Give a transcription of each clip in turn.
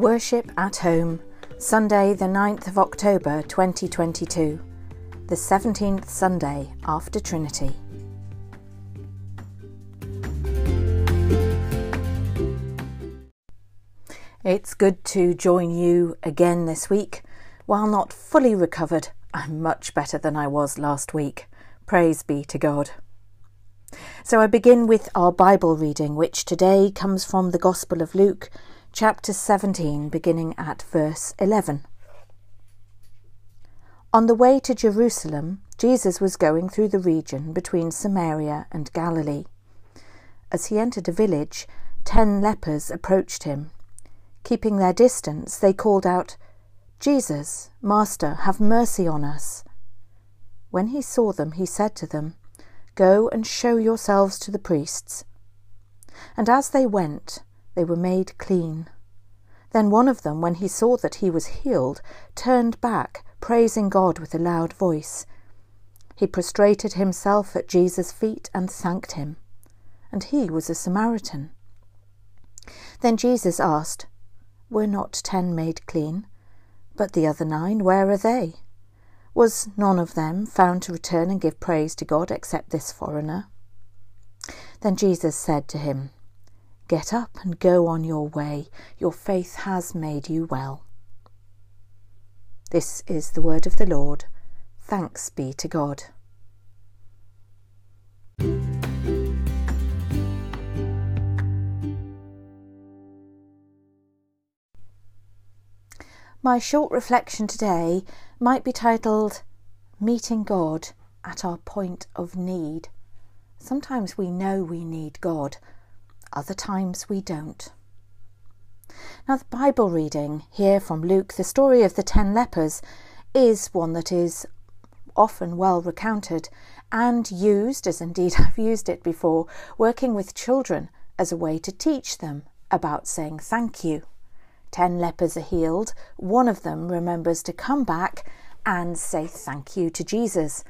Worship at Home, Sunday, the 9th of October 2022, the 17th Sunday after Trinity. It's good to join you again this week. While not fully recovered, I'm much better than I was last week. Praise be to God. So I begin with our Bible reading, which today comes from the Gospel of Luke, chapter 17, beginning at verse 11. On the way to Jerusalem, Jesus was going through the region between Samaria and Galilee. As he entered a village, ten lepers approached him. Keeping their distance, they called out, Jesus, Master, have mercy on us. When he saw them, he said to them, Go and show yourselves to the priests. And as they went, they were made clean. Then one of them, when he saw that he was healed, turned back, praising God with a loud voice. He prostrated himself at Jesus' feet and thanked him. And he was a Samaritan. Then Jesus asked, Were not ten made clean? But the other nine, where are they? Was none of them found to return and give praise to God except this foreigner? Then Jesus said to him, Get up and go on your way. Your faith has made you well. This is the word of the Lord. Thanks be to God. My short reflection today might be titled Meeting God at Our Point of Need. Sometimes we know we need God, other times we don't. Now, the Bible reading here from Luke, the story of the ten lepers, is one that is often well recounted and used, as indeed I've used it before, working with children as a way to teach them about saying thank you. Ten lepers are healed, one of them remembers to come back and say thank you to Jesus.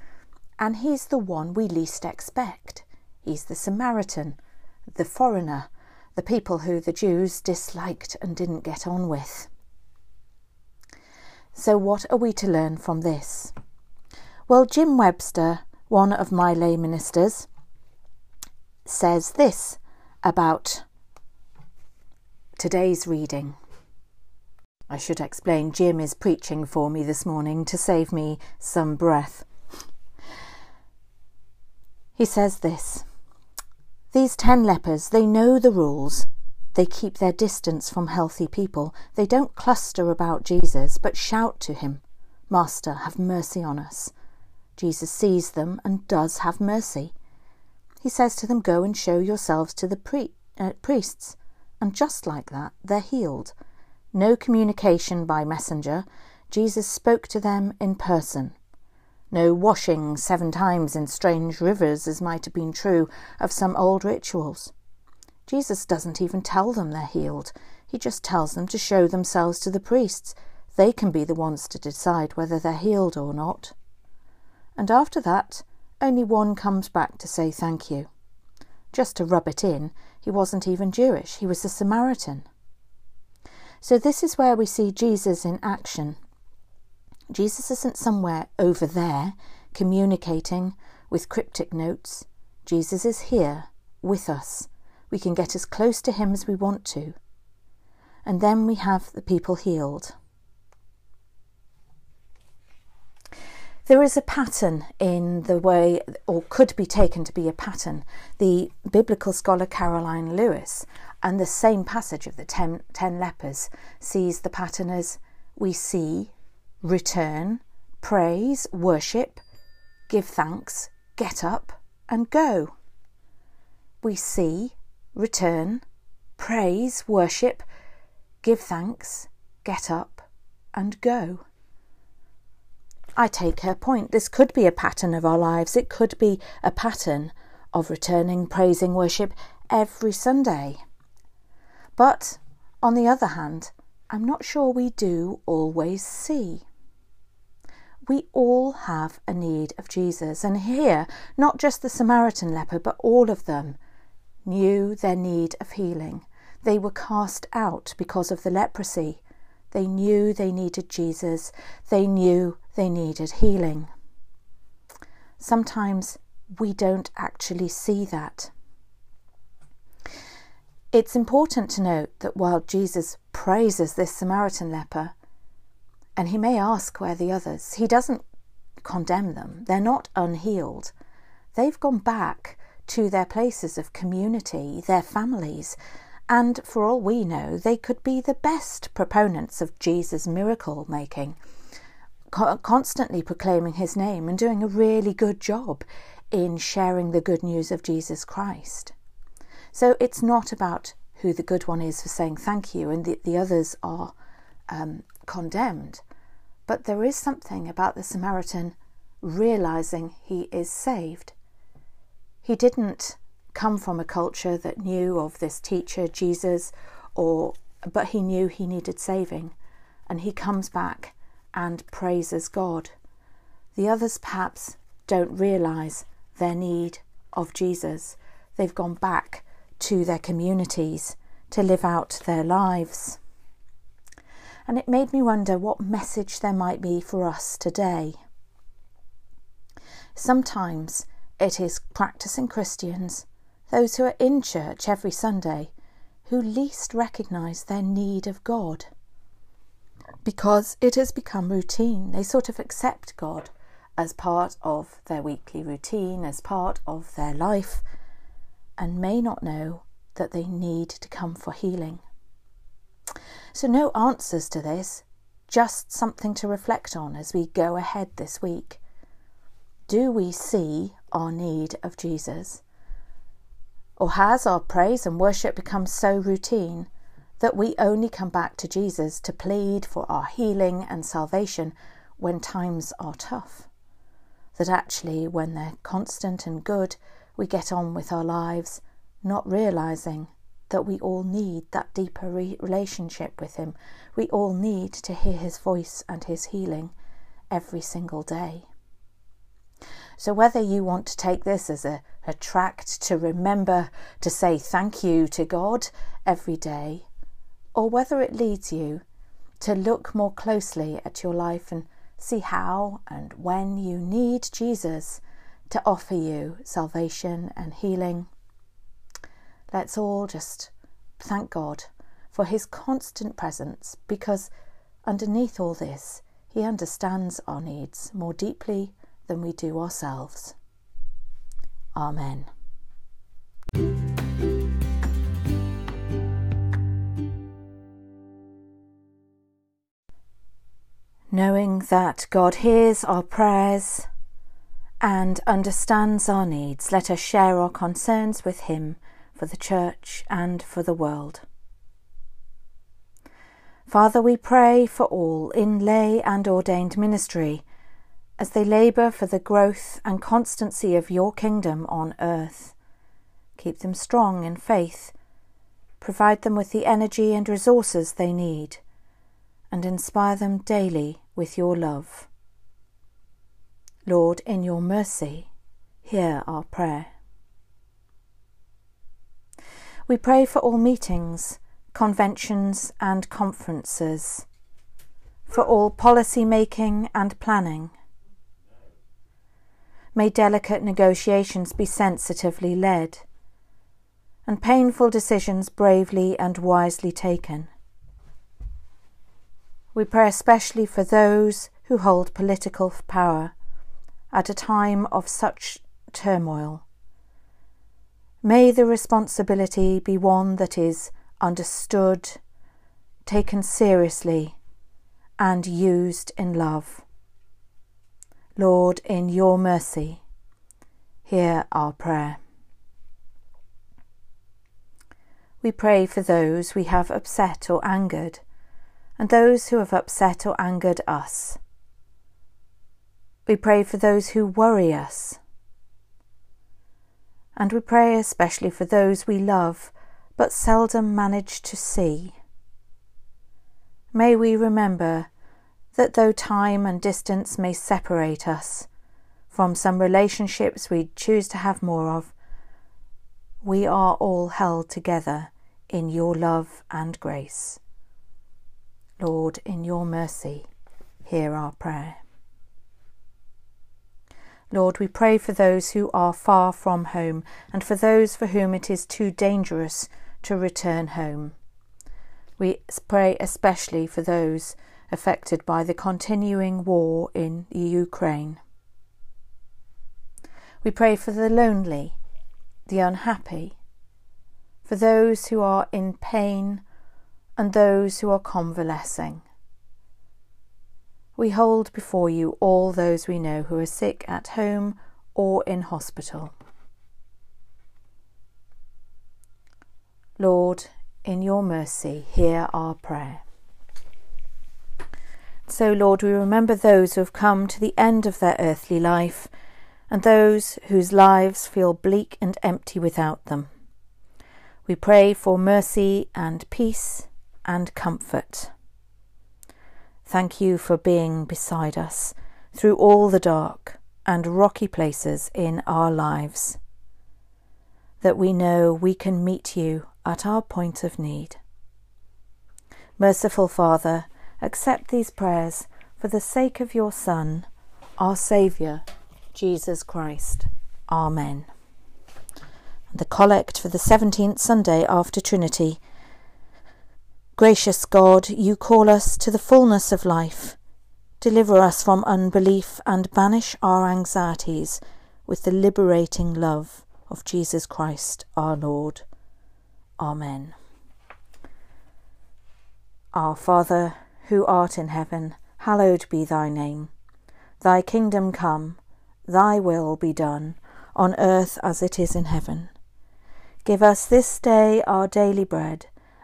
And he's the one we least expect. He's the Samaritan, the foreigner, the people who the Jews disliked and didn't get on with. So, what are we to learn from this? Well, Jim Webster, one of my lay ministers, says this about today's reading. I should explain Jim is preaching for me this morning to save me some breath. He says this these ten lepers, they know the rules. They keep their distance from healthy people. They don't cluster about Jesus, but shout to him, Master, have mercy on us. Jesus sees them and does have mercy. He says to them, Go and show yourselves to the uh, priests. And just like that, they're healed. No communication by messenger. Jesus spoke to them in person no washing seven times in strange rivers, as might have been true of some old rituals. Jesus doesn't even tell them they're healed. He just tells them to show themselves to the priests. They can be the ones to decide whether they're healed or not. And after that, only one comes back to say thank you. Just to rub it in, he wasn't even Jewish, he was a Samaritan. So, this is where we see Jesus in action Jesus isn't somewhere over there communicating with cryptic notes. Jesus is here with us. We can get as close to him as we want to. And then we have the people healed. There is a pattern in the way, or could be taken to be a pattern. The biblical scholar Karoline Lewis and the same passage of the ten, ten lepers sees the pattern as we see return, praise, worship, give thanks, get up, and go. We see, return, praise, worship, give thanks, get up, and go. I take her point. This could be a pattern of our lives. It could be a pattern of returning, praising, worship every Sunday. But on the other hand, I'm not sure we do always see we all have a need of Jesus. And here, not just the Samaritan leper, but all of them knew their need of healing. They were cast out because of the leprosy. They knew they needed Jesus. They knew they needed healing. Sometimes we don't actually see that. It's important to note that while Jesus praises this Samaritan leper, and he may ask where the others, he doesn't condemn them. They're not unhealed. They've gone back to their places of community, their families, and for all we know, they could be the best proponents of Jesus' miracle making, constantly proclaiming his name and doing a really good job in sharing the good news of Jesus Christ. So it's not about who the good one is for saying thank you and the, the others are um, condemned. But there is something about the Samaritan realizing he is saved. He didn't come from a culture that knew of this teacher, Jesus, or but he knew he needed saving. And he comes back and praises God. The others perhaps don't realize their need of Jesus. They've gone back to their communities to live out their lives. And it made me wonder what message there might be for us today. Sometimes it is practicing Christians, those who are in church every Sunday, who least recognise their need of God. Because it has become routine. They sort of accept God as part of their weekly routine, as part of their life, and may not know that they need to come for healing. So, no answers to this, just something to reflect on as we go ahead this week. Do we see our need of Jesus? Or has our praise and worship become so routine that we only come back to Jesus to plead for our healing and salvation when times are tough? That actually, when they're constant and good, we get on with our lives, not realizing that we all need that deeper re- relationship with Him. We all need to hear His voice and His healing every single day. So, whether you want to take this as a, a tract to remember to say thank you to God every day, or whether it leads you to look more closely at your life and see how and when you need Jesus to offer you salvation and healing. Let's all just thank God for His constant presence because underneath all this, He understands our needs more deeply than we do ourselves. Amen. Knowing that God hears our prayers and understands our needs, let us share our concerns with Him for the Church and for the world. Father, we pray for all in lay and ordained ministry as they labour for the growth and constancy of your kingdom on earth. Keep them strong in faith, provide them with the energy and resources they need and inspire them daily with your love. Lord, in your mercy, hear our prayer. We pray for all meetings, conventions, and conferences, for all policy making and planning. May delicate negotiations be sensitively led, and painful decisions bravely and wisely taken. We pray especially for those who hold political power at a time of such turmoil. May the responsibility be one that is understood, taken seriously, and used in love. Lord, in your mercy, hear our prayer. We pray for those we have upset or angered and those who have upset or angered us. We pray for those who worry us. And we pray especially for those we love but seldom manage to see. May we remember that though time and distance may separate us from some relationships we choose to have more of, we are all held together in your love and grace. Lord, in your mercy, hear our prayer. Lord, we pray for those who are far from home and for those for whom it is too dangerous to return home. We pray especially for those affected by the continuing war in the Ukraine. We pray for the lonely, the unhappy, for those who are in pain and those who are convalescing. We hold before you all those we know who are sick at home or in hospital. Lord, in your mercy, hear our prayer. So, Lord, we remember those who have come to the end of their earthly life and those whose lives feel bleak and empty without them. We pray for mercy and peace and comfort. Thank you for being beside us through all the dark and rocky places in our lives, that we know we can meet you at our point of need. Merciful Father, accept these prayers for the sake of your Son, our Saviour, Jesus Christ. Amen. The Collect for the 17th Sunday after Trinity. Gracious God, you call us to the fullness of life. Deliver us from unbelief and banish our anxieties with the liberating love of Jesus Christ our Lord. Amen. Our Father, who art in heaven, hallowed be thy name. Thy kingdom come, thy will be done, on earth as it is in heaven. Give us this day our daily bread,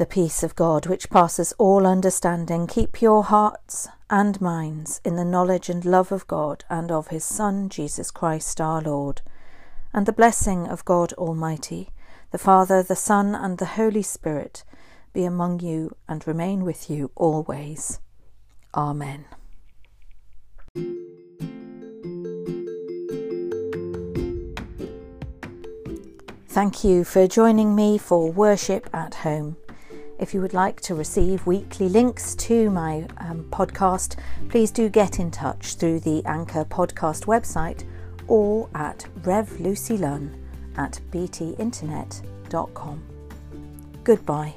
The peace of God, which passes all understanding, keep your hearts and minds in the knowledge and love of God and of his Son, Jesus Christ our Lord. And the blessing of God Almighty, the Father, the Son, and the Holy Spirit be among you and remain with you always. Amen. Thank you for joining me for Worship at Home. If you would like to receive weekly links to my um, podcast, please do get in touch through the Anchor podcast website or at revlucylunn at btinternet.com. Goodbye.